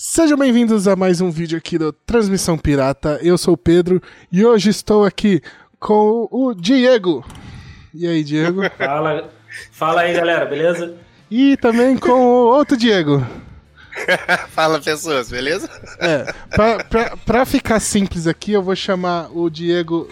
Sejam bem-vindos a mais um vídeo aqui do Transmissão Pirata. Eu sou o Pedro e hoje estou aqui com o Diego. E aí, Diego? Fala, fala aí, galera, beleza? E também com o outro Diego. Fala, pessoas, beleza? É, pra, pra, pra ficar simples aqui, eu vou chamar o Diego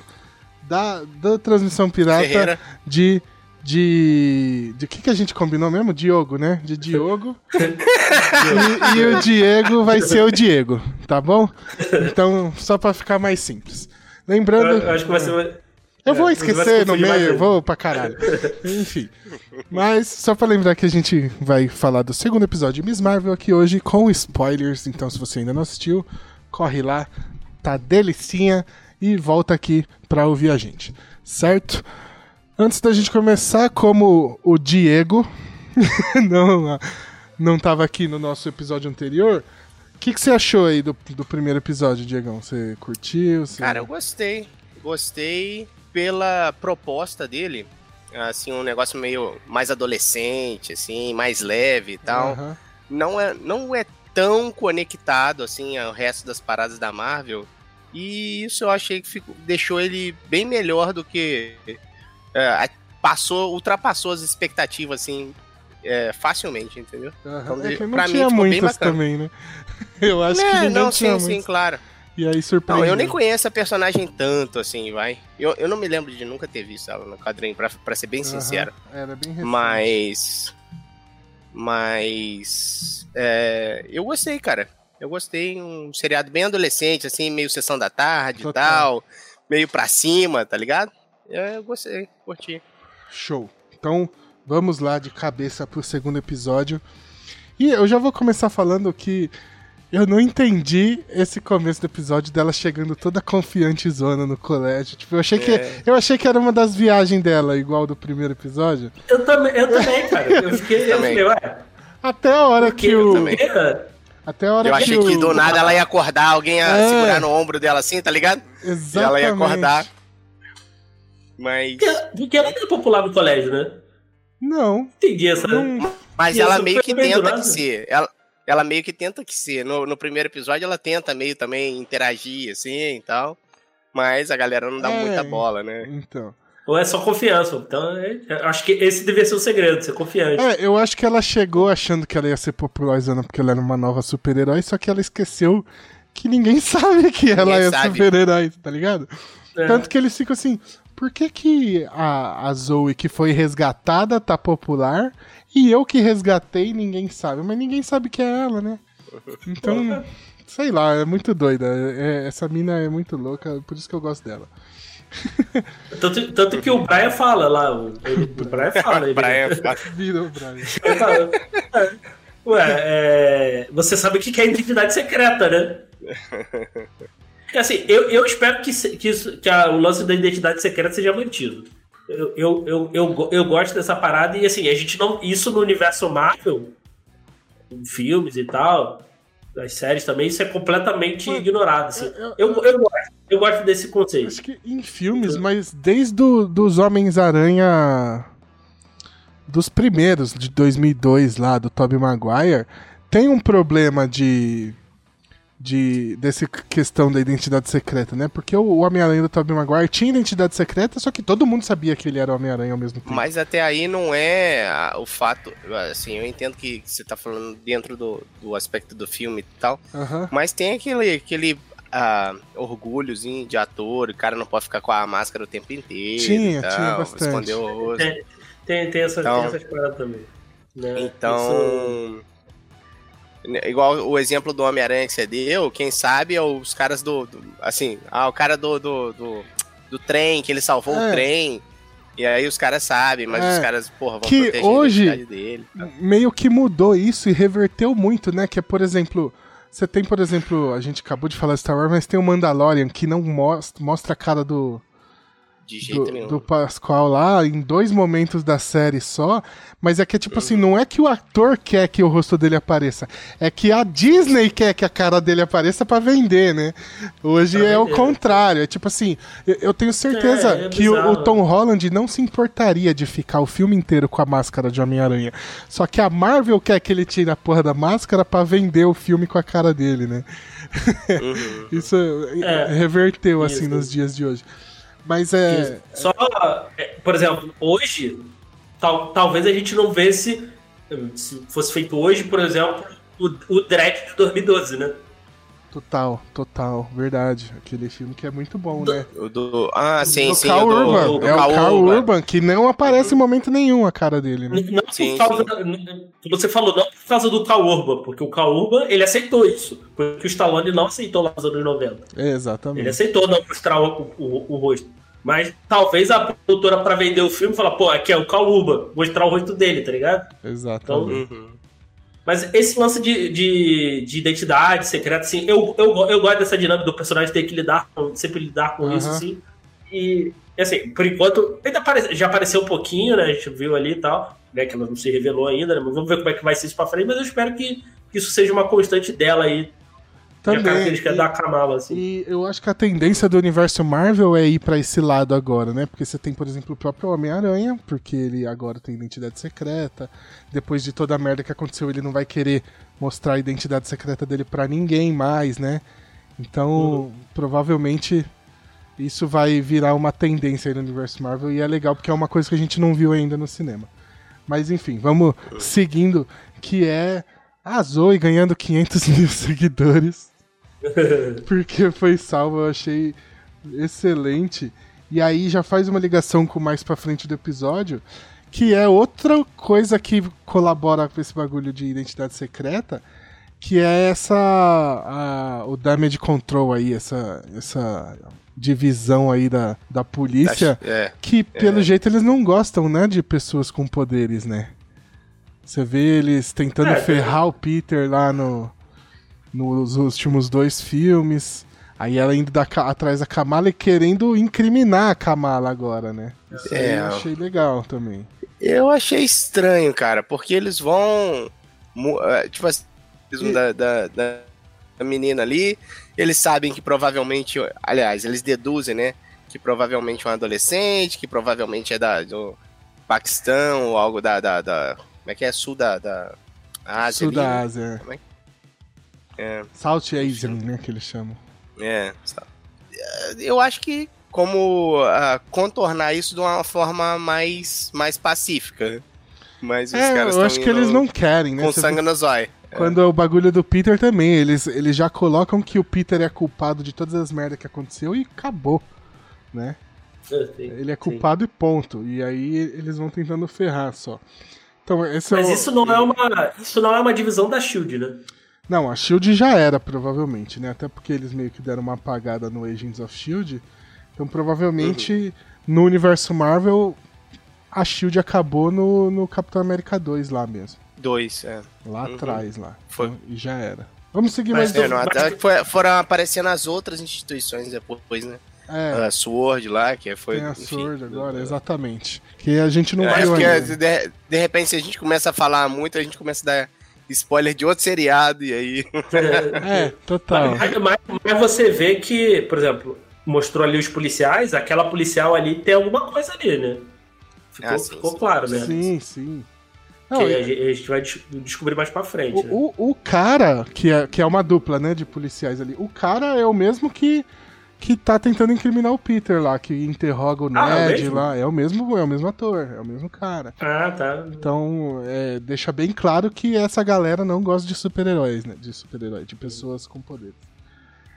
da, da Transmissão Pirata Ferreira. de. De. De que, que a gente combinou mesmo? Diogo, né? De Diogo. e, e o Diego vai ser o Diego, tá bom? Então, só pra ficar mais simples. Lembrando. Eu, eu acho que vai ser. Eu vou É, esquecer no meio, vou pra caralho. Enfim. Mas só pra lembrar que a gente vai falar do segundo episódio de Miss Marvel aqui hoje com spoilers. Então, se você ainda não assistiu, corre lá, tá delicinha e volta aqui pra ouvir a gente, certo? Antes da gente começar, como o Diego não, não tava aqui no nosso episódio anterior, o que, que você achou aí do, do primeiro episódio, Diegão? Você curtiu? Você... Cara, eu gostei. Gostei pela proposta dele. Assim, um negócio meio mais adolescente, assim, mais leve e tal. Aham. Não, é, não é tão conectado, assim, ao resto das paradas da Marvel. E isso eu achei que ficou- deixou ele bem melhor do que... é, passou, ultrapassou as expectativas, assim, é, facilmente, entendeu? Aham. Então, é que não pra mim, tinha bem muitas também, né? Eu acho que É, ninguém não, tinha sim, sim, muitas. claro. E aí Não, surpreendeu. eu nem conheço a personagem tanto, assim, vai. Eu, eu não me lembro de nunca ter visto ela no quadrinho, pra, pra ser bem Aham, sincero. Era bem recente. Mas. Mas. é, eu gostei, cara. Eu gostei. Um seriado bem adolescente, assim, meio sessão da tarde e tal. Meio pra cima, tá ligado? É, Eu gostei, curti. Show. Então, vamos lá de cabeça pro segundo episódio. E eu já vou começar falando que eu não entendi esse começo do episódio dela chegando toda confiante zona no colégio. Tipo, eu achei que É. eu achei que era uma das viagens dela, igual do primeiro episódio. Eu também, eu também, cara. Eu fiquei, eu Também. ué. Até a hora que o até a hora Eu que achei o... que do nada ela ia acordar, alguém ia É. segurar no ombro dela assim, tá ligado? E Exatamente. ela ia acordar. Mas. Porque, ela não é popular no colégio, né? Não. Entendi essa. Não. Mas ela meio que tenta durado. que ser. Ela, ela meio que tenta que ser. No, no primeiro episódio ela tenta meio também interagir assim e tal. Mas a galera não dá É. muita bola, né? Então. Ou é só confiança. Então, é- eu acho que esse devia ser o segredo, ser confiante. É, eu acho que ela chegou achando que ela ia ser popularizando porque ela era uma nova super-herói, só que ela esqueceu que ninguém sabe que ela Ninguém é super-herói, tá ligado? É. Tanto que eles ficam assim, por que que a, a Zoe que foi resgatada tá popular e eu que resgatei ninguém sabe? Mas ninguém sabe que é ela, né? Então, sei lá, é muito doida. É- essa mina é muito louca, por isso que eu gosto dela. Tanto, tanto que o Brian fala lá. O, o Brian fala. ele- Brian, Virou Brian. ele fala, é, Ué, é, você sabe o que que é identidade secreta, né? Assim, eu, eu espero que, que, isso- que a- o lance da identidade secreta seja mantido. Eu, eu, eu, eu, eu gosto dessa parada e assim, a gente não. Isso no universo Marvel, em filmes e tal, nas séries também, isso é completamente Mano, ignorado. Assim. eu- Eu, eu, gosto, eu gosto desse conceito. Acho que em filmes, mas desde do, dos Homens-Aranha. Dos primeiros, de 2002 lá, do Tobey Maguire, tem um problema de. De dessa questão da identidade secreta, né? Porque o Homem-Aranha do Tobey Maguire tinha identidade secreta, só que todo mundo sabia que ele era o Homem-Aranha ao mesmo tempo. Mas até aí não é o fato. Assim, eu entendo que você tá falando dentro do, do aspecto do filme e tal. Mas tem aquele, aquele ah, orgulhozinho de ator, o cara não pode ficar com a máscara o tempo inteiro. Tinha, tal, tinha bastante. Esconder o rosto. Tem, tem, tem, essas, Então- tem essas paradas também. né? Isso- Então. Igual o exemplo do Homem-Aranha que você deu, quem sabe é os caras do. do- assim, ah, o cara do, do, do, do trem, que ele salvou É. o trem. E aí os caras sabem, mas É. os caras, porra, vão Que proteger hoje- a identidade dele. meio que mudou isso e reverteu muito, né? Que é, por exemplo, você tem, por exemplo, a gente acabou de falar Star Wars, mas tem o Mandalorian que não mostra, mostra a cara do De jeito do, nenhum. do Pascoal lá em dois momentos da série só, mas é que tipo assim, não é que o ator quer que o rosto dele apareça, é que a Disney quer que a cara dele apareça pra vender, né? Hoje Pra é o vender. contrário, é tipo assim, eu, eu tenho certeza É, é que o, o. Tom Holland não se importaria de ficar o filme inteiro com a máscara de Homem-Aranha. Só que a Marvel quer que ele tire a porra da máscara pra vender o filme com a cara dele, né? Uhum. Isso É. reverteu assim Isso. nos dias de hoje. Mas é. Só, é, por exemplo, hoje, tal, talvez a gente não vesse, se fosse feito hoje, por exemplo, o, o Dredd de 2012, né? Total, total, verdade. Aquele filme que é muito bom, né? O do... Ah, sim, do sim. Carl o do, Urban. do é o Carl Carl Urban. Urban, que não aparece em momento nenhum a cara dele, né? Não Sim, por causa. da- como você falou, não por causa do Cal Urban, porque o Cal Urban ele aceitou isso. Porque o Stallone não aceitou lá nos anos 90. Ele Exatamente. aceitou não mostrar o, o- o rosto. Mas talvez a produtora, pra vender o filme, fala, pô, aqui é o Cal Urban, mostrar o rosto dele, tá ligado? Exatamente. Uhum. Mas esse lance de, de, de identidade secreta, assim, eu, eu, eu gosto dessa dinâmica do personagem ter que lidar com, sempre lidar com isso, Aham. assim. E, assim, por enquanto, ainda apare- já apareceu um pouquinho, né? A gente viu ali e tal, né? Que ela não se revelou ainda, né? Mas vamos ver como é que vai ser isso pra frente, mas eu espero que, que isso seja uma constante dela aí. Que é a Também. característica E, da Kamala, assim. e eu acho que a tendência do universo Marvel é ir pra esse lado agora, né? Porque você tem, por exemplo, o próprio Homem-Aranha, porque ele agora tem identidade secreta. Depois de toda a merda que aconteceu, ele não vai querer mostrar a identidade secreta dele pra ninguém mais, né? Então, Uhum. provavelmente isso vai virar uma tendência aí no universo Marvel e é legal porque é uma coisa que a gente não viu ainda no cinema. Mas enfim, vamos seguindo, que é a Zoe ganhando 500 mil seguidores. porque foi salvo, eu achei excelente. E aí já faz uma ligação com mais pra frente do episódio, que é outra coisa que colabora com esse bagulho de identidade secreta, que é essa a- o damage control aí, essa essa divisão aí da, da polícia, É. que pelo jeito eles não gostam, né, de pessoas com poderes, né? Você vê eles tentando É, ferrar o Peter lá no nos últimos dois filmes. Aí ela indo da, atrás da Kamala e querendo incriminar a Kamala agora, né? Isso aí É. eu achei legal também. Eu achei estranho, cara, porque eles vão. eh, Tipo assim, E- da, da, da- menina ali, eles sabem que provavelmente. Aliás, eles deduzem, né? Que provavelmente é um adolescente, que provavelmente é da, do Paquistão ou algo da. da, da- como é que é? Sul da, da Ásia. Sul ali, da né? É. South Asian, né, que eles chamam. É. É, eu acho que como ah, contornar isso de uma forma mais, mais pacífica. Mas os É, caras eu acho que eles não querem, né? com Você sangue no zóio. Quando é o bagulho do Peter também, eles, eles já colocam que o Peter é culpado de todas as merdas que aconteceu e acabou, né? Ele é culpado e ponto. E aí eles vão tentando ferrar só. Então, esse é Mas o- isso não é uma. Isso não é uma divisão da Shield, né? Não, a Shield já era, provavelmente, né? Até porque eles meio que deram uma apagada no Agents of Shield. Então, provavelmente, no universo Marvel, a Shield acabou no, no Capitão América 2 lá mesmo. Dois, é. Lá Uhum. atrás, lá. Foi. Então, e já era. Vamos seguir Mas mais É, não, até foi- foram aparecendo as outras instituições depois, né? É, A Sword lá, que foi. tem a enfim, Sword agora, exatamente. Que a gente não É, porque ainda. de, de repente, se a gente começa a falar muito, a gente começa a dar spoiler de outro seriado, e aí. É, total. Mas, mas- mas você vê que, por exemplo, mostrou ali os policiais, aquela policial ali tem alguma coisa ali, né? Ficou, Ah, sim, ficou sim. claro, né? Sim, sim. Que Não, a e- gente a gente vai des- descobrir mais pra frente. né? O, o, o cara, que é, que é uma dupla, né, de policiais ali, o cara é o mesmo que, que tá tentando incriminar o Peter lá, que interroga o Ah, é Ned lá. É o mesmo, é o mesmo ator, é o mesmo cara. Ah, tá. Então, é, deixa bem claro que essa galera não gosta de super-heróis, né? De super-herói, de pessoas com poderes.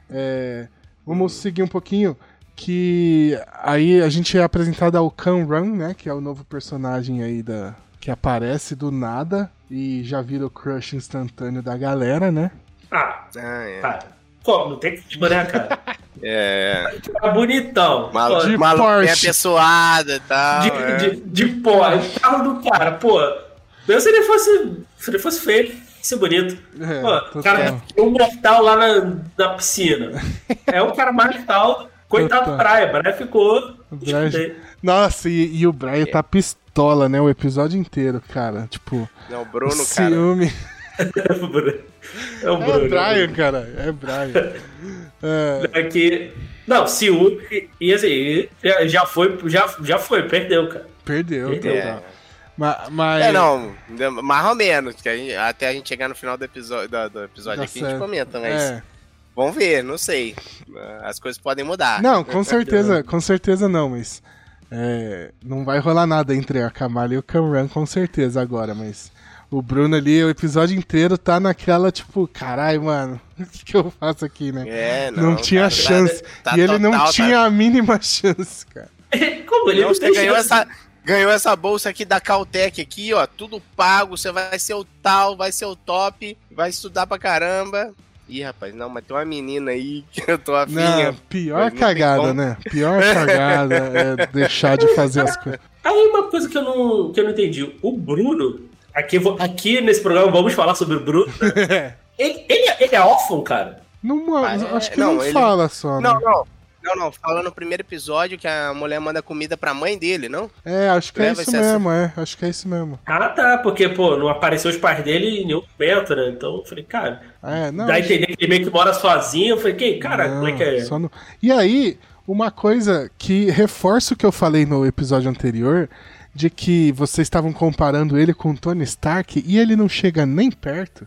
É, vamos seguir um pouquinho. Que aí a gente é apresentado ao Khan Run, né? Que é o novo personagem aí da. Que aparece do nada e já vira o crush instantâneo da galera, né? Ah, Ah, é. Como? Não tem que né, cara? É. Tá bonitão. Malu, De malu bem Porsche. apessoada e tal. de, é. de, de o carro do cara, pô. Se ele fosse. Se ele fosse feio, fosse bonito. É, Pô, o cara é um mortal lá na, na piscina. É o cara mais tal Coitado do Brian, Brian ficou. O Brian- Nossa, e, e o Brian tá pistola, né? O episódio inteiro, cara. Tipo, Não, o Bruno, cara. ciúme. É o Bruno. É o É o Brian, cara. É Brian. É, É que. Não, ciúme. E, e assim, já, já foi, já, já foi, perdeu, cara. perdeu, Perdeu. total. Ma- Mas, É, não, mais ou menos. Que a gente- até a gente chegar no final do episódio, do, do episódio Tá aqui, a gente comenta, mas É. vamos ver, não sei. As coisas podem mudar. Não, com certeza, com certeza não, mas. é, não vai rolar nada entre a Kamala e o Kamran, com certeza agora, mas. O Bruno ali, o episódio inteiro tá naquela, tipo, caralho, mano, o que, que eu faço aqui, né? É, não, não, tinha tá- chance. tá e ele não total, tá- tinha a mínima chance, cara. Como ele Não, não você tem ganhou chance. essa, ganhou essa bolsa aqui da Caltech aqui, ó, tudo pago, você vai ser o tal, vai ser o top, vai estudar pra caramba. Ih, rapaz, não, mas tem uma menina aí que eu tô afim. Não, pior Mas não tem cagada, né? Pior cagada é deixar de fazer as coisas. Aí uma coisa que eu não, que eu não entendi. O Bruno, aqui, vou- aqui nesse programa vamos falar sobre o Bruno. né? ele, ele, é- ele é órfão, cara. Não, Ah, é, acho que não, não, ele- fala só, né? Não, não. Não, não, falando no primeiro episódio que a mulher manda comida pra mãe dele, não? É, acho que é É, isso ser assim. mesmo, é. Acho que é isso mesmo. Ah, tá, porque, pô, não apareceu os pais dele em nenhum momento, né? Então eu falei, cara, É, não, dá a acho- entender que ele meio que mora sozinho. Eu falei, que, cara, como é que é? Só no- E aí, uma coisa que reforça o que eu falei no episódio anterior, de que vocês estavam comparando ele com o Tony Stark e ele não chega nem perto,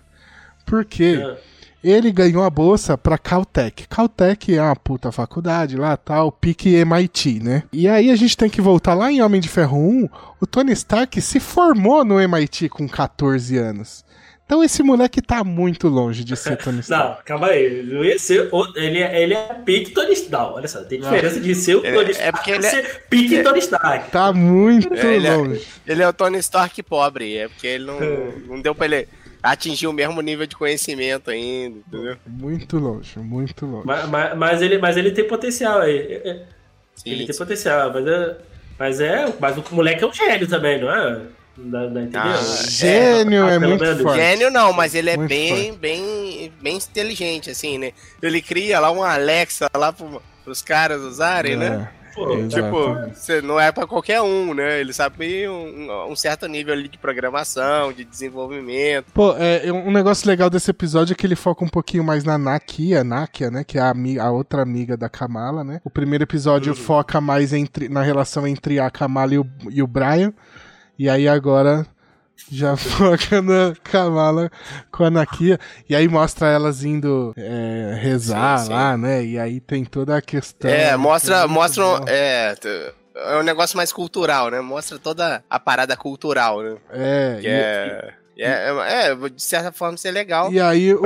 porque Ah. ele ganhou a bolsa pra Caltech. Caltech é uma puta faculdade lá, tal, pique MIT, né? E aí a gente tem que voltar lá em Homem de Ferro 1, o Tony Stark se formou no MIT com 14 anos. Então esse moleque tá muito longe de ser Tony Stark. Não, calma aí. Ele não ia ser. o- Ele é, ele é pique Tony Stark. Olha só, tem diferença de ser o Ele- Tony é Stark porque e ele é- ser pique Tony Stark. Tá muito Ele é- longe. Ele é o Tony Stark pobre, é porque ele não, não deu pra ele atingir o mesmo nível de conhecimento ainda, entendeu? Muito longe, muito longe. Mas, mas, mas ele, mas ele tem potencial aí. É- é- Ele Sim, tem potencial, mas é. Mas é. Mas o moleque é um gênio também, não é? Dá, entendeu? Ah, Gênio é pelo muito menos. forte. Gênio não, mas ele é Muito bem, bem, bem inteligente, assim, né? Ele cria lá uma Alexa lá pro, pros caras usarem, né? Pô, É, Tipo, exatamente. você não é pra qualquer um, né? Ele sabe um, um certo nível ali de programação, de desenvolvimento. Pô, é, um negócio legal desse episódio é que ele foca um pouquinho mais na Nakia, Nakia, né? Que é a, ami- a outra amiga da Kamala, né? O primeiro episódio foca mais entre, na relação entre a Kamala e o, e o Brian. E aí agora já foca na Kamala com a Nakia. E aí mostra elas indo é, rezar Sim, sim. lá, né? E aí tem toda a questão. É, mostra, Muito mostra, um- bom. é, é um negócio mais cultural, né? Mostra toda a parada cultural, né? É, Que e, é, é, é, de certa forma ser legal e aí o.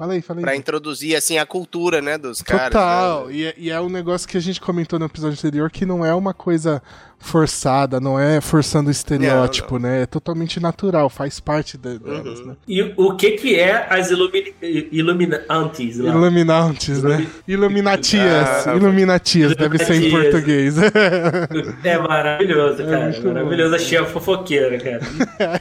pra, Fala aí, fala aí. pra introduzir, assim, a cultura, né, dos caras. Total. né? E, é- e é um negócio que a gente comentou no episódio anterior que não é uma coisa forçada, não é forçando o estereótipo, né? É totalmente natural, faz parte de- delas, Uhum. né? E o que que é as ilumini... Illuminantes lá? Iluminantes, né? Iluminatias. Ah, Iluminatias, deve ser em português. É maravilhoso, cara. muito bom. maravilhoso. Achei a fofoqueira, cara.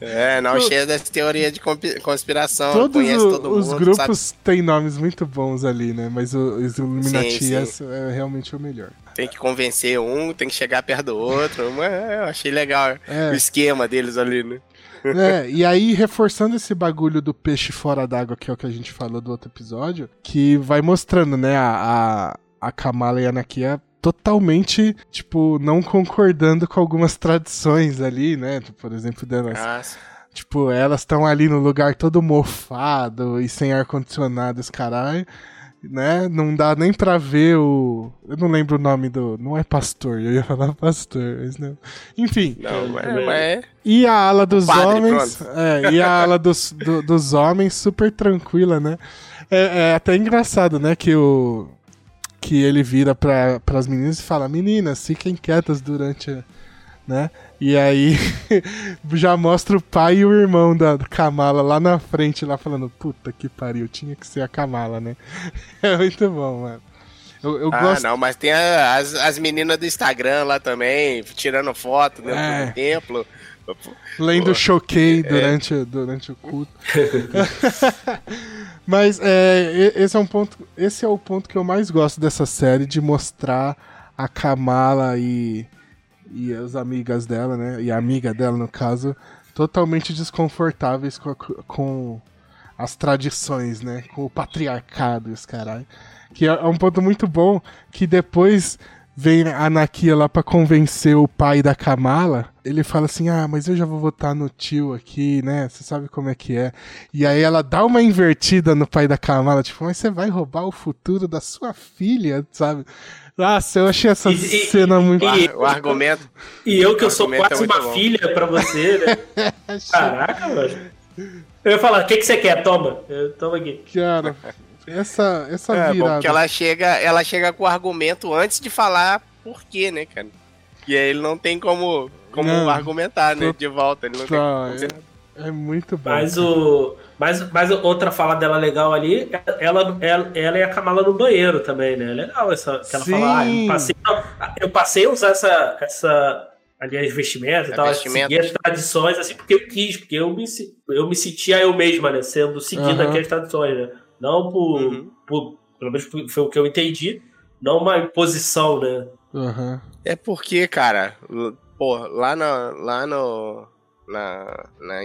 É, não, cheio dessa teoria de conspiração, Todos conhece todo os mundo, grupos têm nomes muito bons ali, né? Mas os Illuminatias sim. é realmente o melhor. sabe? Tem que convencer um, tem que chegar perto do outro. Mas eu achei legal É. o esquema deles ali, né? É, e aí, reforçando esse bagulho do peixe fora d'água, que é o que a gente falou do outro episódio, que vai mostrando, né, a, a, a Kamala e a Nakia totalmente, tipo, não concordando com algumas tradições ali, né? Por exemplo, delas. Nossa. Tipo, elas estão ali no lugar todo mofado e sem ar-condicionado, esse caralho. Né? Não dá nem pra ver o. Eu não lembro o nome do. Não é pastor, eu ia falar pastor, mas não. Enfim. Não, mas, É. mas E a ala dos padre, homens. É, e a ala dos, do- dos homens super tranquila, né? É, é até engraçado, né? Que o. Que ele vira para as meninas e fala: Meninas, fiquem quietas durante a. Né? E aí já mostra o pai e o irmão da Kamala lá na frente, lá falando: Puta que pariu, tinha que ser a Kamala, né? É muito bom, mano. Eu, eu Ah, gosto. não, mas tem a- as, as meninas do Instagram lá também, tirando foto dentro É. do templo. Lendo choquei é. durante, durante o culto. Mas é, esse é um ponto. Esse é o ponto que eu mais gosto dessa série, de mostrar a Kamala e, e as amigas dela, né? E a amiga dela, no caso, totalmente desconfortáveis com, a- com as tradições, né? Com o patriarcado e os caralho. Que é um ponto muito bom que depois vem a Nakia lá pra convencer o pai da Kamala. Ele fala assim: Ah, mas eu já vou votar no tio aqui, né? Você sabe como é que é. E aí ela dá uma invertida no pai da Kamala, tipo, mas você vai roubar o futuro da sua filha, sabe? Nossa, eu achei essa E- e- cena muito. e- O argumento. E eu que eu sou é quase muito uma bom. filha pra você, né? Caraca, mano. Eu ia falar, o que, que você quer? Toma. Eu- Toma aqui. Cara, essa, essa É, bom, virada. porque ela chega, ela chega com o argumento antes de falar por quê, né, cara? E aí ele não tem como, como Não. argumentar, né, Tô- de volta. Ele não Tá, tem é, é muito bom. Mas o. Mas, mas outra fala dela legal ali, ela, ela, ela e a Kamala no banheiro também, né? Legal essa. Que ela Sim. fala, ah, eu passei, eu passei a usar essa. essa aliás, vestimenta e A tal, vestimenta. seguir as tradições, assim, porque eu quis, porque eu me, eu me sentia eu mesma, né? Sendo seguida Aham. aqui as tradições, né? Não por, Uhum. por. Pelo menos foi o que eu entendi. Não uma imposição, né? Aham. É porque, cara, pô, lá no. Lá no. Na. na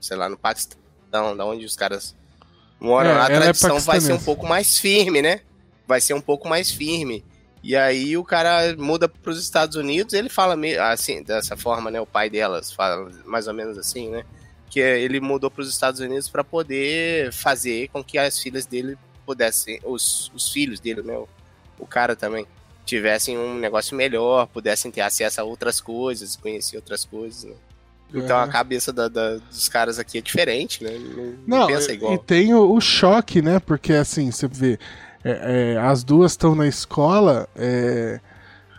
sei lá, no Paquistão, da onde os caras moram É, a ela é tradição vai ser um pouco mais firme, né? Vai ser um pouco mais firme. E aí o cara muda pros Estados Unidos, ele fala assim, dessa forma, né? O pai delas fala mais ou menos assim, né? Que é- ele mudou pros Estados Unidos para poder fazer com que as filhas dele pudessem, os, os filhos dele, né? O, o cara também tivessem um negócio melhor, pudessem ter acesso a outras coisas, conhecer outras coisas, né? Então a cabeça da- da- dos caras aqui é diferente, né? Não, Não, pensa e- igual. e tem o, o choque, né? Porque assim, você vê, é, é, as duas estão na escola, é,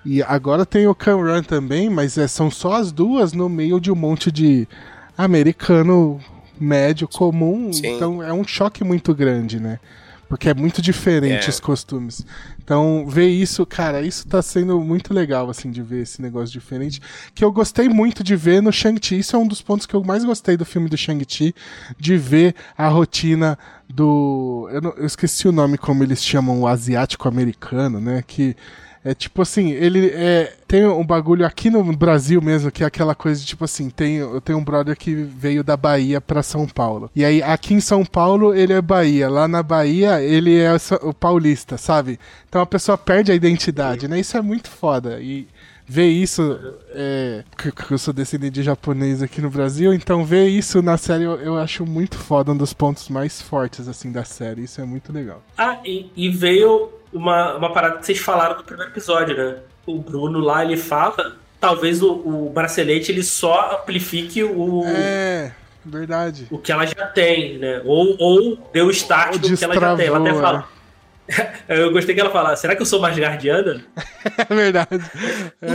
e agora tem o Camran também, mas é, são só as duas no meio de um monte de americano médio comum, Sim. então é um choque muito grande, né? Porque é muito diferente É. os costumes. Então, ver isso, cara, isso tá sendo muito legal, assim, de ver esse negócio diferente. Que eu gostei muito de ver no Shang-Chi. Isso é um dos pontos que eu mais gostei do filme do Shang-Chi. De ver a rotina do. Eu, não- eu esqueci o nome como eles chamam, o asiático-americano, né? Que. É tipo assim, ele é, tem um bagulho aqui no Brasil mesmo, que é aquela coisa de tipo assim, tem, eu tenho um brother que veio da Bahia pra São Paulo. E aí aqui em São Paulo ele é Bahia, lá na Bahia ele é o paulista, sabe? Então a pessoa perde a identidade, né? Isso é muito foda. E ver isso, é, eu sou descendente de japonês aqui no Brasil, então ver isso na série eu, eu acho muito foda, um dos pontos mais fortes assim da série. Isso é muito legal. Ah, e, e veio uma, uma parada que vocês falaram no primeiro episódio, né? O Bruno lá, ele fala, talvez o, o bracelete ele só amplifique o, É, verdade. o que ela já tem, né? Ou, ou deu start Ou do que ela já tem. Ela até fala. Eu gostei que ela fala, será que eu sou mais guardiana? É verdade. É,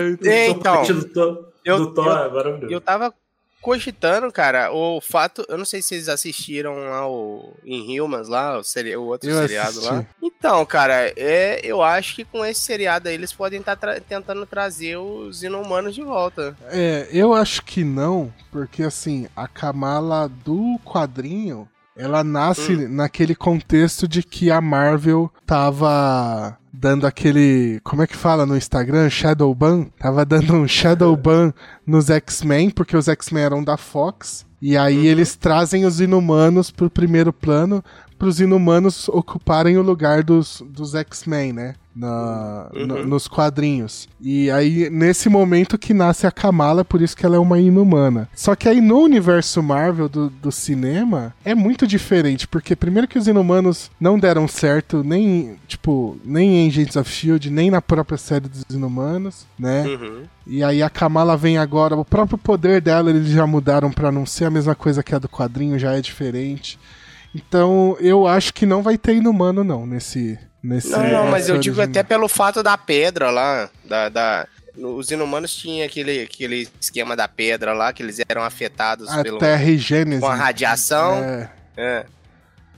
É, Sou então, parte do Thor, eu- do Thor eu- é. Eu tava cogitando, cara, o fato. Eu não sei se vocês assistiram lá o Inhumans lá, o, seri, o outro Eu seriado assisti. lá. Então, cara, é, eu acho que com esse seriado aí eles podem estar tentando trazer os inumanos de volta. É, eu acho que não, porque assim, a Kamala do quadrinho, ela nasce Hum. naquele contexto de que a Marvel tava dando aquele, como é que fala no Instagram, shadow ban, tava dando um shadow ban nos X-Men, porque os X-Men eram da Fox, e aí Uhum. eles trazem os inumanos pro primeiro plano, pros inumanos ocuparem o lugar dos, dos X-Men, né? Na, Uhum. no- nos quadrinhos. E aí, nesse momento que nasce a Kamala, por isso que ela é uma inumana. Só que aí no universo Marvel do, do cinema é muito diferente, porque primeiro que os inumanos não deram certo, nem, tipo, nem em Agents of Shield, nem na própria série dos inumanos, né? Uhum. E aí a Kamala vem agora, o próprio poder dela eles já mudaram pra não ser a mesma coisa que a do quadrinho, já é diferente. Então eu acho que não vai ter inumano não nesse nesse Não, não, mas eu digo origem. até pelo fato da pedra lá, da. da- os inumanos tinham aquele, aquele esquema da pedra lá, que eles eram afetados a pelo, terrigênese. com a radiação. É, É.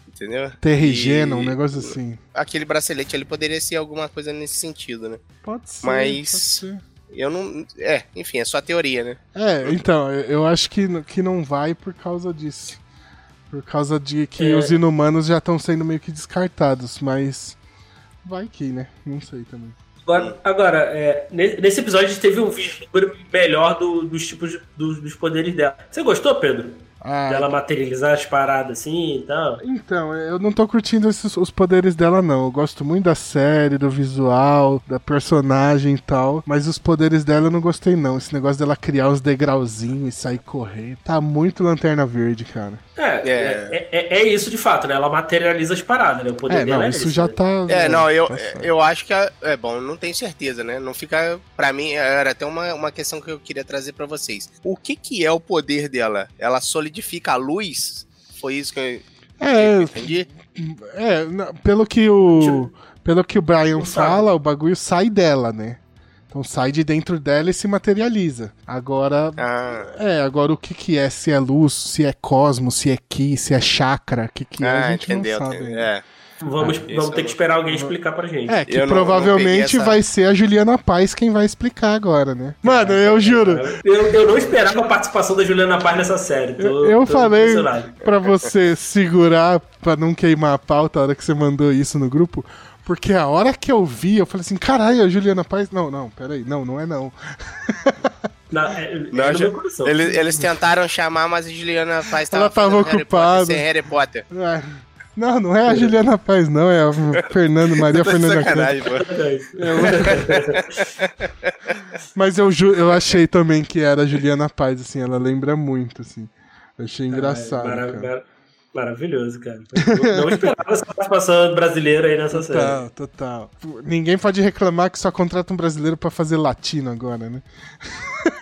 Entendeu? terrigena, um negócio assim. Aquele bracelete ali poderia ser alguma coisa nesse sentido, né? Pode ser. Mas- pode ser. Eu não. É, enfim, é só teoria, né? É, então, eu- acho que, que não vai por causa disso. Por causa de que É. os inumanos já estão sendo meio que descartados, mas. Vai que, né? Não sei também. Agora, agora é, ne- nesse episódio a gente teve um vislumbre melhor do- dos tipos de- dos, dos poderes dela. Você gostou, Pedro? Ah, Dela materializar as paradas assim e tal? Então, eu não tô curtindo esses, os poderes dela, não. Eu gosto muito da série, do visual, da personagem e tal. Mas os poderes dela eu não gostei, não. Esse negócio dela criar os degrauzinhos e sair correndo. Tá muito lanterna verde, cara. É, é. é, é isso de fato, né? Ela materializa as paradas, né? O poder É, dela não, é isso esse, já né? tá. É, não, eu, tá eu acho que. É, é bom, não tenho certeza, né? Não fica. Pra mim, era até uma, uma questão que eu queria trazer pra vocês. O que, que é o poder dela? Ela solidifica a luz? Foi isso que eu É, entendi? é, pelo que o. Pelo que o Brian fala, o bagulho sai dela, né? Então sai de dentro dela e se materializa. Agora. Ah, É, agora o que que é? Se é luz, se é cosmos, se é ki, se é chakra, o que que é, a ah gente entendeu. não sabe. entendeu. É. Vamos, Ah, vamos eu ter que não- esperar alguém explicar pra gente. É, que Eu não- provavelmente não essa- vai ser a Juliana Paz quem vai explicar agora, né? Mano, eu juro, Eu, eu não esperava a participação da Juliana Paz nessa série. Tô, eu, eu tô falei pra você segurar pra não queimar a pauta a hora que você mandou isso no grupo, porque a hora que eu vi, eu falei assim, caralho, a Juliana Paz... Não, não, peraí, não, não é não. Na, é, é Não, já- meu coração. Eles, eles tentaram chamar, mas a Juliana Paz tava Ela tava fazendo Harry ocupada. Potter sem Harry Potter. É, Não, não é a Juliana Paz não, é a Fernando, Maria Tá Fernanda Campos. sacanagem, pô. Mas eu, ju- eu achei também que era a Juliana Paz, assim, ela lembra muito, assim. Eu achei engraçado, Mara- cara. mara- Maravilhoso, cara. Não, não esperava essa participação brasileira aí nessa série. Total, total. Ninguém pode reclamar que só contrata um brasileiro pra fazer latino agora, né?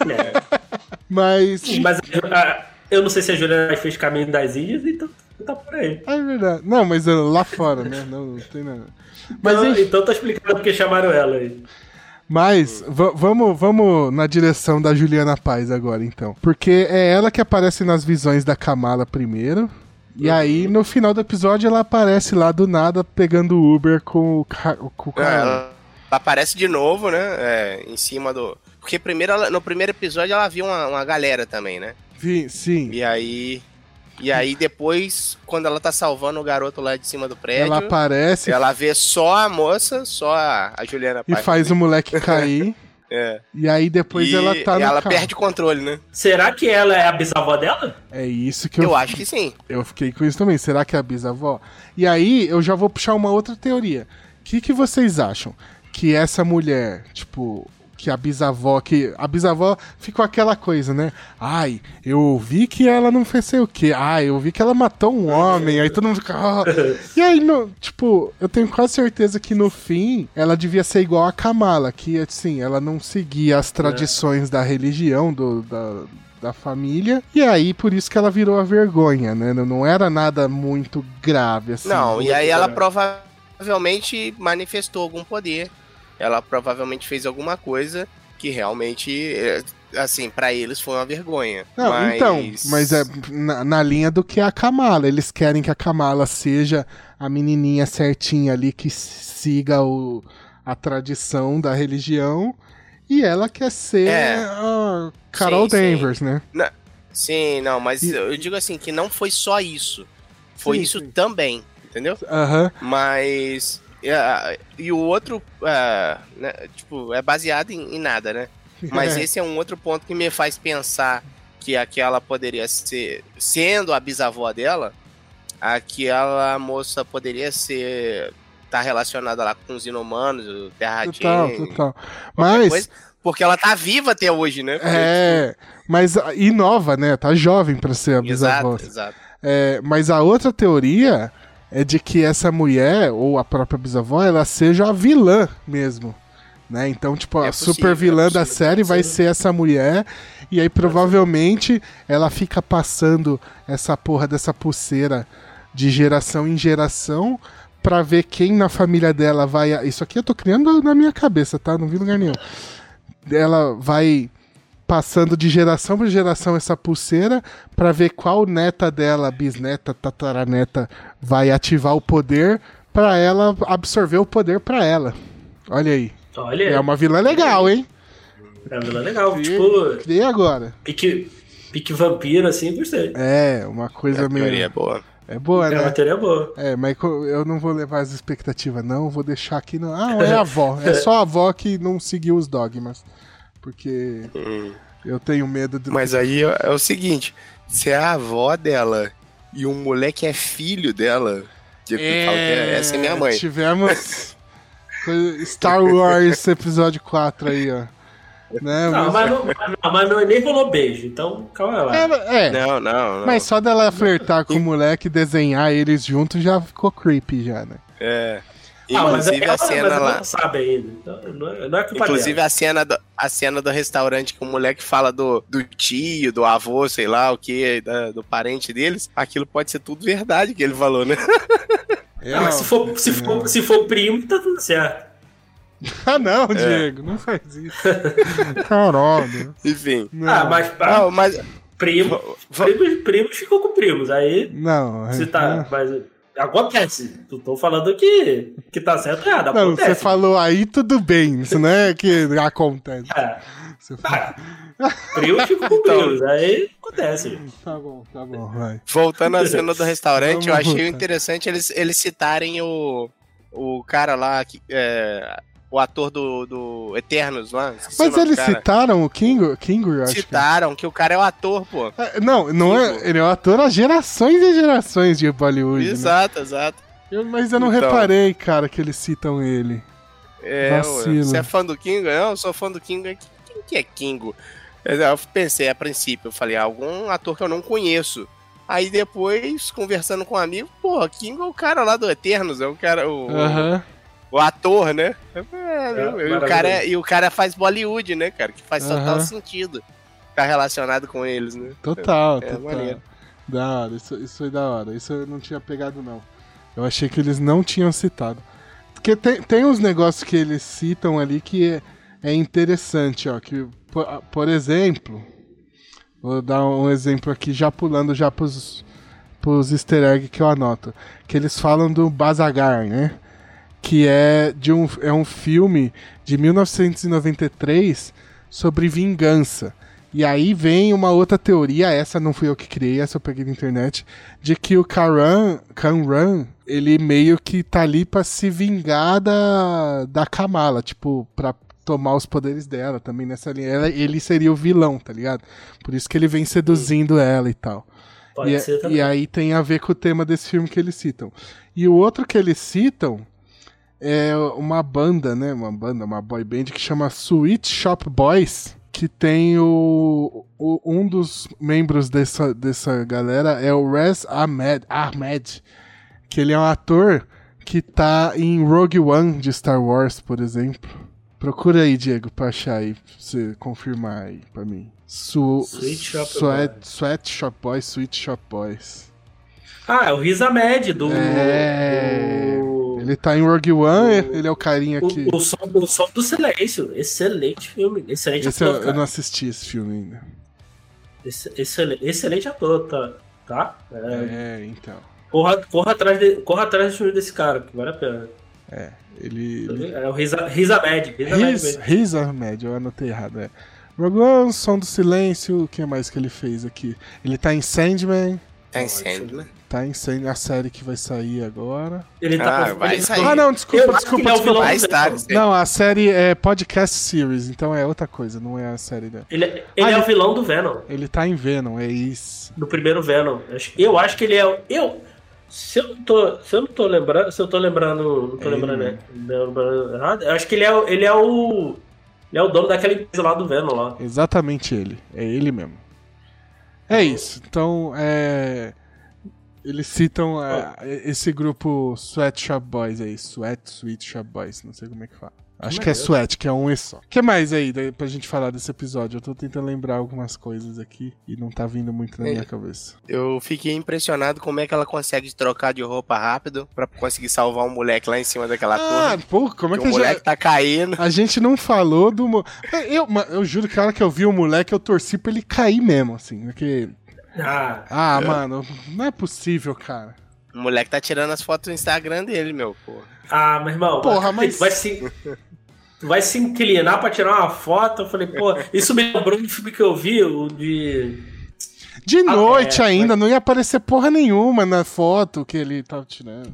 É. Mas. Mas ah, eu não sei se a Juliana fez caminho das ilhas, então tá por aí. É verdade. Não, mas uh, lá fora, né? Não, não tem nada. Mas, Então, enfim, então tá explicando porque chamaram ela aí. mas va- vamos, vamos na direção da Juliana Paz agora, então. Porque é ela que aparece nas visões da Kamala primeiro. E aí, no final do episódio, ela aparece lá do nada pegando o Uber com o, ca com o É, cara. ela, ela aparece de novo, né? é, em cima do. Porque primeiro ela- no primeiro episódio ela viu uma, uma galera também, né? Vi- Sim. E aí. E aí depois, quando ela tá salvando o garoto lá de cima do prédio, Ela ela, aparece vê só a moça, só a, Juliana e Paz. faz o moleque cair. É. e aí depois e ela tá no ela carro. perde o controle, né? Será que ela é a bisavó dela? É isso que eu, Eu acho que sim. eu fiquei com isso também. Será que é a bisavó? E aí eu já vou puxar uma outra teoria. O que, que vocês acham? Que essa mulher, tipo, que a bisavó, que a bisavó ficou aquela coisa, né? Ai, eu vi que ela não fez sei o quê. Ai, eu vi que ela matou um homem. Aí todo mundo fica. "Ah". E aí, no, tipo, eu tenho quase certeza que no fim ela devia ser igual a Kamala, que assim, ela não seguia as tradições da religião, do, da, da família. E aí, por isso que ela virou a vergonha, né? Não, não era nada muito grave, assim. Não, e aí muito ela provavelmente manifestou algum poder. Ela provavelmente fez alguma coisa que realmente, é, assim, pra eles foi uma vergonha. Não, mas... então, mas é na, na linha do que é a Kamala. Eles querem que a Kamala seja a menininha certinha ali que siga o, a tradição da religião. E ela quer ser É. a Carol Sim, sim. Danvers, né? Sim, não, mas E- eu digo assim, que não foi só isso. Foi Sim, isso sim. também, entendeu? Aham. Mas. É, e o outro, é, né, tipo, é baseado em, em nada, né? Mas É. esse é um outro ponto que me faz pensar que aquela poderia ser, sendo a bisavó dela, aquela moça poderia ser tá relacionada lá com os inumanos, Terra Total, Jane, total. Mas. coisa, porque ela tá viva até hoje, né? É, mas e nova, né? Tá jovem pra ser a bisavó. Exato, exato. É, mas a outra teoria é de que essa mulher, ou a própria bisavó, ela seja a vilã mesmo. Né? Então, tipo, a É possível, super vilã é da possível, série vai ser essa mulher. E aí, provavelmente, ela fica passando essa porra dessa pulseira de geração em geração pra ver quem na família dela vai. Isso aqui eu tô criando na minha cabeça, tá? Não vi lugar nenhum. Ela vai passando de geração para geração essa pulseira pra ver qual neta dela, bisneta, tataraneta, vai ativar o poder pra ela absorver o poder pra ela. Olha aí. Olha. É uma vilã legal, hein? É uma vilã legal. Criei, tipo, criei agora. pique, pique vampiro, assim, gostei. É, uma coisa é meio. boa. É boa, É né? uma teoria boa. É, mas eu não vou levar as expectativas, não. Vou deixar aqui no. Ah, é a avó. É só a avó que não seguiu os dogmas. Porque Hum. eu tenho medo de. Mas aí é é o seguinte: se é a avó dela e um moleque é filho dela, fala que é- essa é minha mãe. Tivemos Star Wars episódio 4 aí, ó. Né? Não, mas, não, não, mas não, nem rolou beijo, então calma lá. Era- é, Não, não, não. mas só dela flertar com o moleque e desenhar eles juntos já ficou creepy já, né? É. Ah, mas Inclusive a cena mas ela lá. não sabe ainda. Então, não, é, não é Inclusive dela. a cena, do, a cena do restaurante que o moleque fala do, do tio, do avô, sei lá o que, do parente deles, aquilo pode ser tudo verdade que ele falou, né? Ah, mas se for, se, for, se for primo, tá tudo certo. Ah, não, Diego, não faz isso. Caralho. Enfim. Não, Ah, mas ah, Não, mas. primo, primos, primos ficou com primos. Aí Não, você é- tá. Mas acontece. Tu tô falando que, que tá certo ou errado. Não, Acontece. você falou aí, tudo bem. Isso não é que acontece. É, Você fala... primo ficou com Então. primos. Aí acontece. Tá bom, tá bom, vai. Voltando à cena do restaurante, eu Vamos achei voltar. interessante eles, eles citarem o, o cara lá, que, é, o ator do, do Eternos lá. o Mas eles citaram o Kingo, Kingo eu acho que... Citaram que o cara é o ator, pô. É, Não, não é, ele é um ator há gerações e gerações de Bollywood, né? Exato, exato. Eu- mas eu não Então. reparei, cara, que eles citam ele. É. Vacilo. você é fã do Kingo? Não, eu sou fã do Kingo. Quem que é Kingo? Eu pensei a princípio, eu falei, algum ator que eu não conheço. Aí depois, conversando com um amigo, pô, Kingo é o cara lá do Eternos, é o cara, o, Aham. O ator, né? É, meu, e, o cara, e o cara faz Bollywood, né, cara? Que faz total Aham. sentido. Tá relacionado com eles, né? Total, É, total. maneiro. Da hora, isso, isso foi da hora. Isso eu não tinha pegado, não. Eu achei que eles não tinham citado. Porque tem, tem uns negócios que eles citam ali que é, é interessante, ó. Que, por, por exemplo, vou dar um exemplo aqui, já pulando já pros, pros easter eggs que eu anoto. Que eles falam do Bazagar, né? Que é, de um, é um filme de 1993 sobre vingança. E aí vem uma outra teoria, essa não fui eu que criei, essa eu peguei na internet, de que o Karan, Kanran, ele meio que tá ali pra se vingar da, da Kamala, tipo, pra tomar os poderes dela também nessa linha. Ela- ele seria o vilão, tá ligado? Por isso que ele vem seduzindo ela e tal. Pode E, ser também. e aí tem a ver com o tema desse filme que eles citam. E o outro que eles citam é uma banda, né? Uma banda, uma boy band que chama Sweet Shop Boys, que tem o, o- um dos membros dessa, dessa galera é o Rez Ahmed, Ahmed, que ele é um ator que tá em Rogue One de Star Wars, por exemplo. Procura aí, Diego, pra achar aí, pra você confirmar aí pra mim. Su Sweet Shop Sweat, Boys. Sweat Shop Boys, Sweet Shop Boys. Ah, é o Risa Med do. É. do- Ele tá em Rogue One, ele é o carinha que. O, o, som, o som do silêncio. Excelente filme. Excelente Esse eu, ator. eu cara. não assisti esse filme ainda. Ex- excelente, excelente ator, tá? tá? É, É, então. corra, corra, atrás de, corra atrás do filme desse cara, que vale a pena. Ele. ele... É o Risa, Risa Med. Risa Med Riz, mesmo. Riz Ahmed, eu anotei errado, é. Rogue One, Som do Silêncio, o que mais que ele fez aqui? Ele tá em Sandman, Tá em Sandman. tá em Sandman, a série que vai sair agora. Ele tá Ah, vai ele- sair. Ah, não, desculpa, Eu desculpa, ele é desculpa. Vai estar. Não, a série é podcast series, então é outra coisa, não é a série dela. Ele, ele Ah, é ele- o vilão do Venom. Ele tá em Venom, é isso. Do primeiro Venom. Eu acho- Eu acho que ele é. o- Eu. Se eu não tô, se eu não tô lembrando, se eu tô lembrando, não tô É lembrando, ele né? errado, eu acho que ele é, ele é o ele é o dono daquela empresa lá do Venom lá. Exatamente ele. É ele mesmo. É isso. Então, é. Eles citam é, esse grupo Sweat Shop Boys aí. Sweat, Sweet Shop Boys. Não sei como é que fala. Acho que é maneiro. Sweat, que é um E só. O que mais aí pra gente falar desse episódio? Eu tô tentando lembrar algumas coisas aqui e não tá vindo muito na É. minha cabeça. Eu fiquei impressionado como é que ela consegue trocar de roupa rápido pra conseguir salvar um moleque lá em cima daquela Ah, torre. pô, como é que que o a gente. moleque tá caindo. A gente não falou do. mo- Eu, eu juro que a hora que eu vi o moleque, eu torci pra ele cair mesmo, assim. Porque. Ah, Ah, mano, não é possível, cara. O moleque tá tirando as fotos do Instagram dele, meu, pô. ah, meu irmão. Porra, mas- Vai sim. Tu vai se inclinar pra tirar uma foto. Eu falei, pô, isso me lembrou um filme que eu vi, o de. De Ah, noite é, ainda, não ia aparecer porra nenhuma na foto que ele tava tirando.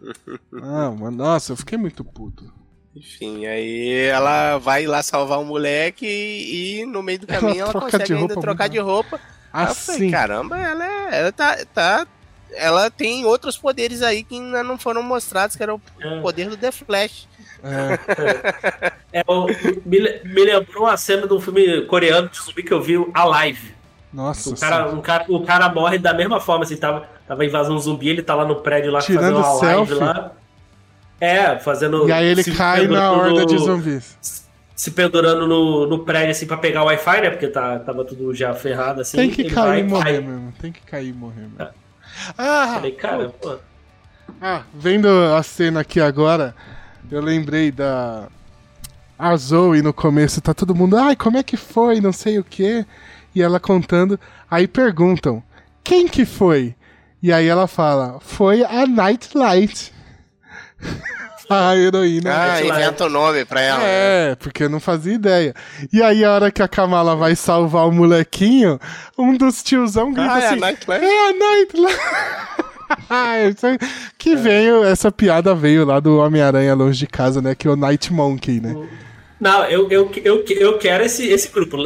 Ah, mano, nossa, eu fiquei muito puto. Enfim, aí ela vai lá salvar o moleque e, e no meio do Ela caminho ela, troca consegue de ainda trocar de roupa. Aí eu falei, Assim. caramba, ela, é- ela tá, tá. Ela tem outros poderes aí que ainda não foram mostrados, que era o É. poder do The Flash. É, É, o- me, me lembrou a cena de um filme coreano de zumbi que eu vi, Alive. nossa. O cara, senhora. um cara, o cara morre da mesma forma, assim, tava, tava invasão zumbi, ele tá lá no prédio lá Tirando fazendo live selfie? lá. É, fazendo. E aí ele cai na horda de zumbis. Se pendurando no, no prédio, assim, pra pegar o Wi-Fi, né? Porque tá, tava tudo já ferrado, assim. Tem que cair vai e morrer cai. mesmo. Tem que cair e morrer mesmo. Ah, Falei, cara, pô. Ah, vendo a cena aqui agora, eu lembrei da. A Zoe no começo, tá todo mundo, ai, como é que foi? Não sei o quê. E ela contando. Aí perguntam, quem que foi? E aí ela fala, foi a Nightlight. a heroína. Ah, inventa o nome pra ela. né? É, porque eu não fazia ideia. E aí, a hora que a Kamala vai salvar o molequinho, um dos tiozão grita Ah, é a assim: Nightlight? É a Nightlight! Ah, que veio, essa piada veio lá do Homem-Aranha Longe de Casa, né? Que é o Night Monkey, né? Não, eu, eu, eu, eu quero esse, esse grupo.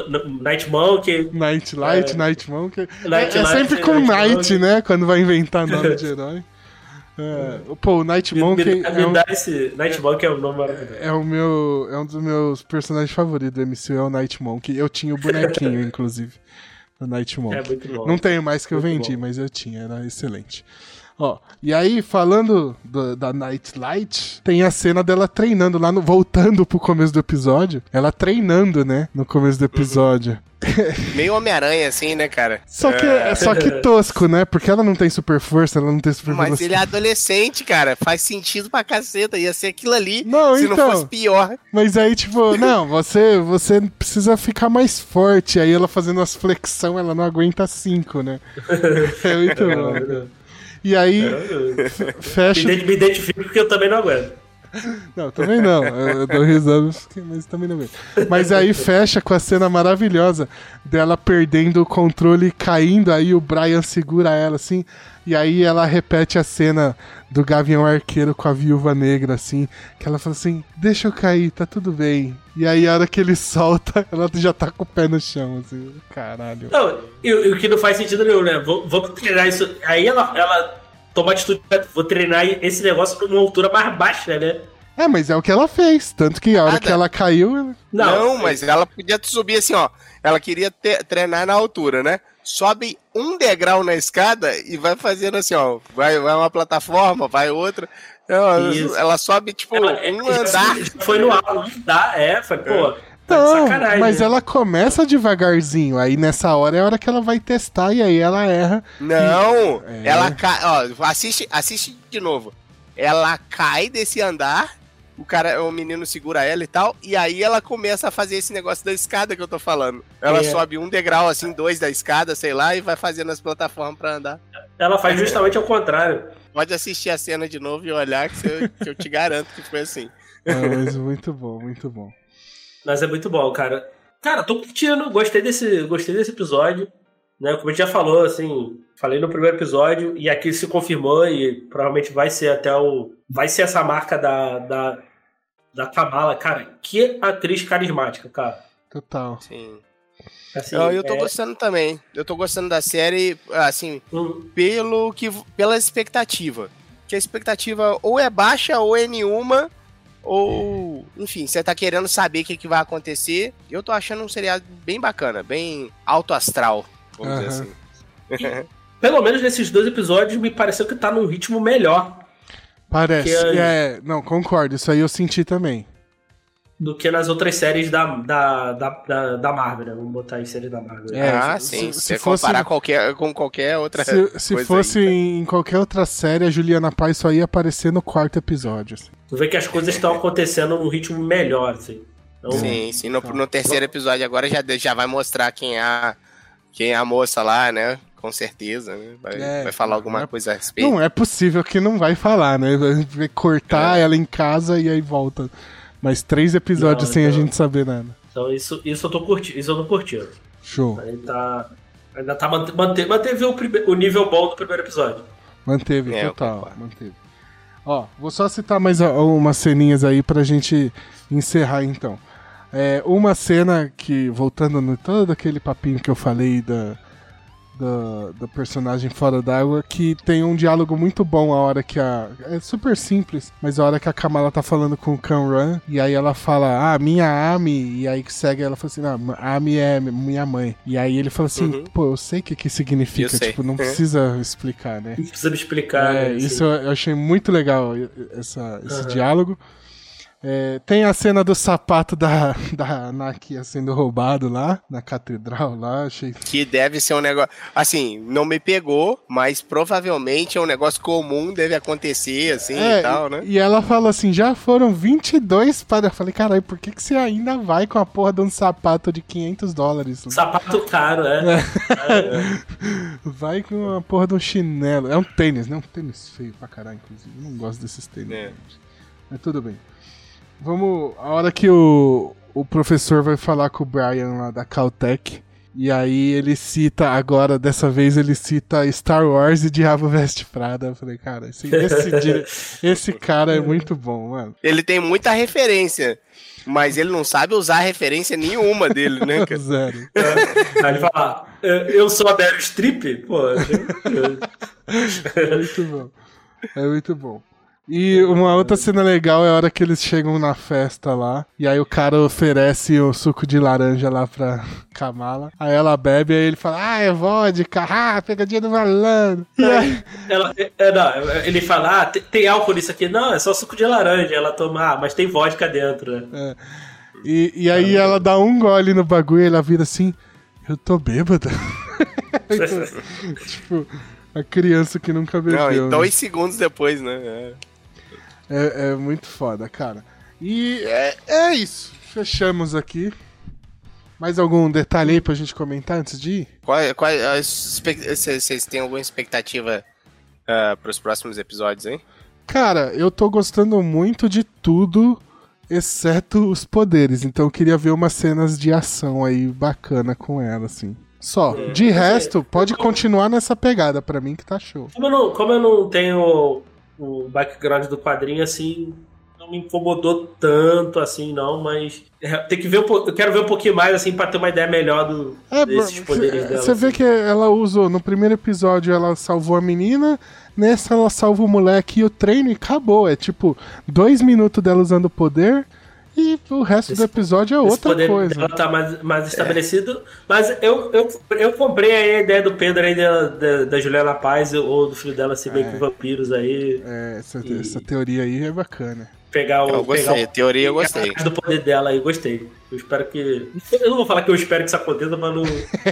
Night Monkey. Nightlight, É. Night Monkey. É- Night é, Light, sempre com Night Night, né? Quando vai inventar nome de herói. É, pô, o Night Me, Monkey me, é me um, dá esse. Night Monkey é um nome maravilhoso. é o meu. É um dos meus personagens favoritos do MCU, é o Night Monkey. Eu tinha o bonequinho, inclusive. Do Night Monkey. É muito bom. Não tenho mais que eu Muito vendi, bom. mas eu tinha, era excelente. Ó, e aí, falando do- da Nightlight, tem a cena dela treinando lá no. Voltando pro começo do episódio. Ela treinando, né? No começo do episódio. Meio Homem-Aranha, assim, né, cara? Só que, só que tosco, né? Porque ela não tem super força, ela não tem super Mas velocidade. ele é adolescente, cara. Faz sentido pra caceta. Ia ser aquilo ali Não, se então. não fosse pior. Mas aí, tipo, não, você, você precisa ficar mais forte. Aí ela fazendo as flexão, ela não aguenta cinco, né? É muito bom. E aí, f- fecha. Me, ident- me identifico porque eu também não aguento. Não, também não. Eu, eu dou risada, mas também não vejo. Mas aí fecha com a cena maravilhosa dela perdendo o controle caindo, aí o Brian segura ela assim, e aí ela repete a cena do Gavião Arqueiro com a viúva negra, assim, que ela fala assim, deixa eu cair, tá tudo bem. E aí a hora que ele solta, ela já tá com o pé no chão, assim, caralho. Não, e, o que não faz sentido nenhum, né? Vamos treinar isso. Aí ela, ela toma atitude, vou treinar esse negócio numa altura mais baixa, né? É, mas é o que ela fez, tanto que a hora Nada. que ela caiu, ela- Não, mas ela podia subir assim, ó. Ela queria te- treinar na altura, né? Sobe um degrau na escada e vai fazendo assim, ó. Vai, vai uma plataforma, vai outra. Ela, ela sobe, tipo, Ela, um já- andar. Foi no alto, um andar, é, foi, pô. Tá Não, sacanagem. mas né? ela começa devagarzinho. Aí nessa hora é a hora que ela vai testar e aí ela erra. Não! É. Ela cai. Ó, assiste, assiste de novo. Ela cai desse andar, o cara, o menino segura ela e tal, e aí ela começa a fazer esse negócio da escada que eu tô falando. Ela É. sobe um degrau, assim, dois da escada, sei lá, e vai fazendo as plataformas pra andar. Ela faz justamente ao contrário. Pode assistir a cena de novo e olhar que, você- que eu te garanto que foi assim. É, mas muito bom, muito bom. Mas é muito bom, cara. Cara, tô curtindo, gostei desse, gostei desse episódio. Né? Como a gente já falou, assim, falei no primeiro episódio, e aqui se confirmou, e provavelmente vai ser até o. Vai ser essa marca da, da, da Kamala, cara. Que atriz carismática, cara. Total. Sim. Assim, eu, eu tô é- gostando também. Eu tô gostando da série, assim, Hum, pelo que pela expectativa. Que a expectativa ou é baixa ou é nenhuma, ou enfim, você tá querendo saber o que, que vai acontecer. Eu tô achando um seriado bem bacana, bem alto astral, vamos dizer Aham. assim. Pelo menos nesses dois episódios me pareceu que tá num ritmo melhor Parece. Que aí- É, não, concordo. Isso aí eu senti também. Do que nas outras séries da, da, da, da, da Marvel, né? Vamos botar aí séries da Marvel. É, ah, se- sim. se- Se, fosse- comparar qualquer, com qualquer outra Se, se coisa fosse aí. em qualquer outra série, a Juliana Paz só ia aparecer no quarto episódio. assim. Tu vê que as coisas estão acontecendo num ritmo melhor, assim. Então, Sim, sim. No, no terceiro episódio agora já, já vai mostrar quem é, a, quem é a moça lá, né? Com certeza, né? Vai, É, vai falar alguma não é- coisa a respeito. Não é possível que não vai falar, né? Vai cortar ela em casa e aí volta mais três episódios Não, sem a então- gente saber nada. Então isso, isso eu tô curtindo. Isso eu não curtindo. Show. Aí tá. Ainda tá mante, mante, manteve o, prime- o nível bom do primeiro episódio. Manteve, É, total. Manteve. Ó, vou só citar mais a- umas ceninhas aí pra gente encerrar então. É, uma cena que, voltando no todo aquele papinho que eu falei da, da, da personagem fora d'água, que tem um diálogo muito bom a hora que a. É super simples, mas a hora que a Kamala tá falando com o Kamran, e aí ela fala, ah, minha Ami, e aí que segue ela fala assim, não, Ami é minha mãe. E aí ele fala assim, Uhum. pô, eu sei o que que significa, tipo, não É. precisa explicar, né? Não precisa me explicar. É, né, isso eu achei muito legal, essa, esse Aham. diálogo. É, tem a cena do sapato da, da Nakia sendo roubado lá, na catedral lá, achei. Que deve ser um negócio. Assim, não me pegou, mas provavelmente é um negócio comum, deve acontecer, assim É, e tal, né? E ela fala assim: já foram 22 para. Eu falei, caralho, por que, que você ainda vai com a porra de um sapato de 500 dólares? Sapato caro, é. É. Vai com a porra de um chinelo. É um tênis, né? Um tênis feio pra caralho, inclusive. Eu não gosto desses tênis. É. Mas tudo bem. Vamos. A hora que o, o professor vai falar com o Brian lá da Caltech. E aí ele cita, agora, dessa vez ele cita Star Wars e Diabo Veste Prada. Eu falei, cara, esse, esse, esse cara é muito bom, mano. Ele tem muita referência, mas ele não sabe usar referência nenhuma dele, né, cara? Zero. Aí ele fala, "Eu- eu sou a Meryl Streep? Pô, eu- É muito bom. É muito bom. E uma outra cena legal é a hora que eles chegam na festa lá. E aí o cara oferece o suco de laranja lá pra Kamala. Aí ela bebe e aí ele fala: Ah, é vodka, ah, pegadinha do malandro. Aí, ela, é, não, ele fala, ah, tem, tem álcool nisso aqui? Não, é só suco de laranja. Ela toma, ah, mas tem vodka dentro. né? e, e aí ela dá um gole no bagulho e ela vira assim: Eu tô bêbada. tipo, a criança que nunca bebeu. Não, né? e dois segundos depois, né? É. É, é muito foda, cara. E é, é isso. Fechamos aqui. Mais algum detalhe aí pra gente comentar antes de ir? Qual, qual, as expec- Vocês vocês têm alguma expectativa para os próximos episódios, hein? Cara, eu tô gostando muito de tudo, exceto os poderes. Então eu queria ver umas cenas de ação aí bacana com ela, assim. Só. É, De mas é- resto, pode continuar nessa pegada. Pra mim que tá show. Como eu não, como eu não tenho o background do quadrinho, assim, não me incomodou tanto, assim, não, mas é, tem que ver eu quero ver um pouquinho mais, assim, pra ter uma ideia melhor do, É, desses poderes dela. você vê assim. que ela usou, no primeiro episódio ela salvou a menina, nessa ela salva o moleque e o treino e acabou. É tipo, dois minutos dela usando o poder e o resto Esse- do episódio é outra poder coisa. tá mais, mais estabelecido. Mas eu, eu, eu comprei aí a ideia do Pedro aí da, da, da Juliana Paz ou do filho dela ser meio que vampiros aí. É, essa, E- essa teoria aí é bacana. Pegar o. Eu gostei, pegar o- a teoria eu gostei. do poder dela aí, gostei. Eu espero que. Eu não vou falar que eu espero que isso aconteça, mas não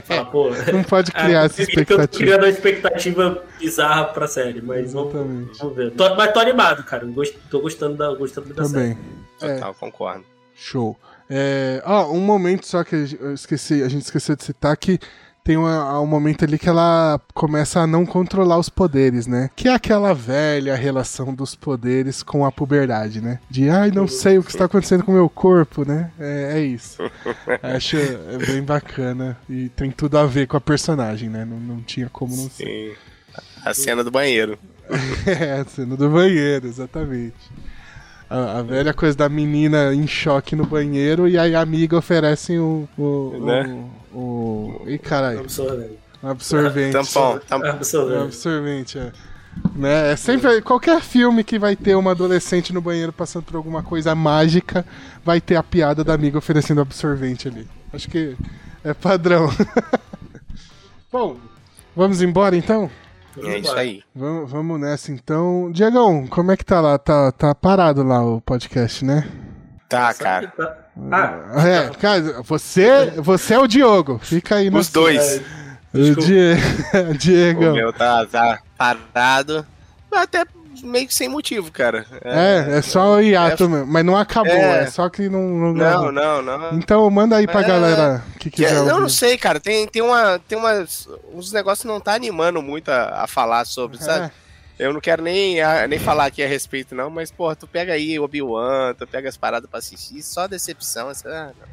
falar, pô. Não pode criar Ah, essa eu- Eu tô expectativa. criando uma expectativa bizarra pra série, mas vamos, Exatamente. vamos ver. Tô- mas tô animado, cara. Gost- Tô gostando da, gostando da série. Também. É, Total, concordo. show. É, ah, um momento só que eu esqueci, a gente esqueceu de citar que tem uma- um momento ali que ela começa a não controlar os poderes, né? Que é aquela velha relação dos poderes com a puberdade, né? De, ai, não sei o que está acontecendo com o meu corpo, né? É, é isso. Acho é bem bacana e tem tudo a ver com a personagem, né? Não, não tinha como não ser. Sim. A cena do banheiro. É, a cena do banheiro, exatamente. A, a velha coisa da menina em choque no banheiro e aí a amiga oferece o. o, Né? o, o ih, caralho, Absorvente. absorvente. Tampão, tampão. Absorvente. absorvente, é. Né? É sempre qualquer filme que vai ter uma adolescente no banheiro passando por alguma coisa mágica, vai ter a piada da amiga oferecendo absorvente ali. Acho que é padrão. Bom, vamos embora então? É isso aí. Vamos, vamos nessa então. Diegão, como é que tá lá? Tá, tá parado lá o podcast, né? Tá, cara. tá- Ah, É, cara, você, você é o Diogo. Fica aí. Os dois. O Desculpa. Die... O Diegão. meu tá, tá parado. Até meio que sem motivo, cara. É, é só o hiato mesmo. Mas não acabou, é, É. só que não. não, Não, não, não. Então manda aí pra É. galera que Que- quiser. eu não sei, cara. Tem, tem uma. Tem umas. Uns negócios que não tá animando muito a, a falar sobre, sabe? Eu não quero nem, nem falar aqui a respeito, não, mas, pô, tu pega aí Obi-Wan, tu pega as paradas pra assistir, só decepção. Essa, ah, não.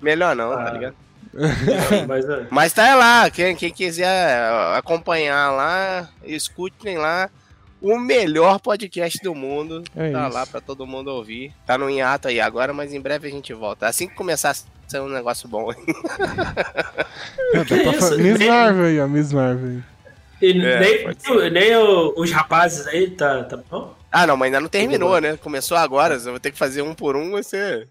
Melhor não, tá Ah. ligado? Enfim, mas, é, Mas tá lá, quem, quem quiser acompanhar lá, escutem lá. O melhor podcast do mundo. É tá isso. lá pra todo mundo ouvir. Tá no hiato aí agora, mas em breve a gente volta. Assim que começar a ser um negócio bom. Ah, fa- Miss Marvel aí, ó, Miss Marvel. E É, nem, pode nem o- os rapazes aí, tá, tá bom? ah, não, mas ainda não terminou, né? Começou agora, eu vou ter que fazer um por um, você.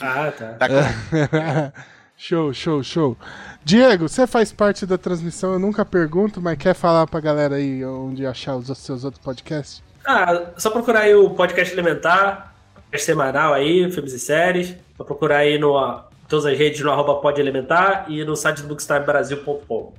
Ah, tá. Tá com... show, show, show. Diego, você faz parte da transmissão, eu nunca pergunto, mas quer falar pra galera aí onde achar os seus outros podcasts? Ah, só procurar aí o podcast Elementar, podcast semanal aí, filmes e séries. Só procurar aí no, em todas as redes no arroba Pod Elementar e no site do bookstimebrasil.com.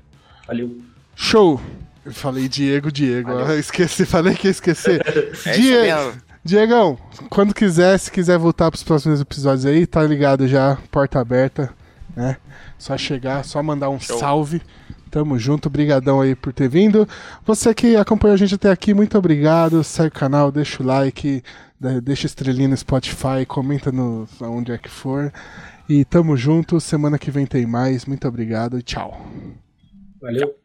Valeu. Show! Eu falei Diego, Diego, esqueci, falei que ia esquecer. É Diego. Diegão, quando quiser, se quiser voltar pros próximos episódios aí, tá ligado já, porta aberta, né? Só chegar, só mandar um Show. salve. Tamo junto, brigadão aí por ter vindo. Você que acompanhou a gente até aqui, muito obrigado. Segue o canal, deixa o like, né, deixa estrelinha no Spotify, comenta no onde é que for. E tamo junto, semana que vem tem mais. Muito obrigado e tchau. Valeu.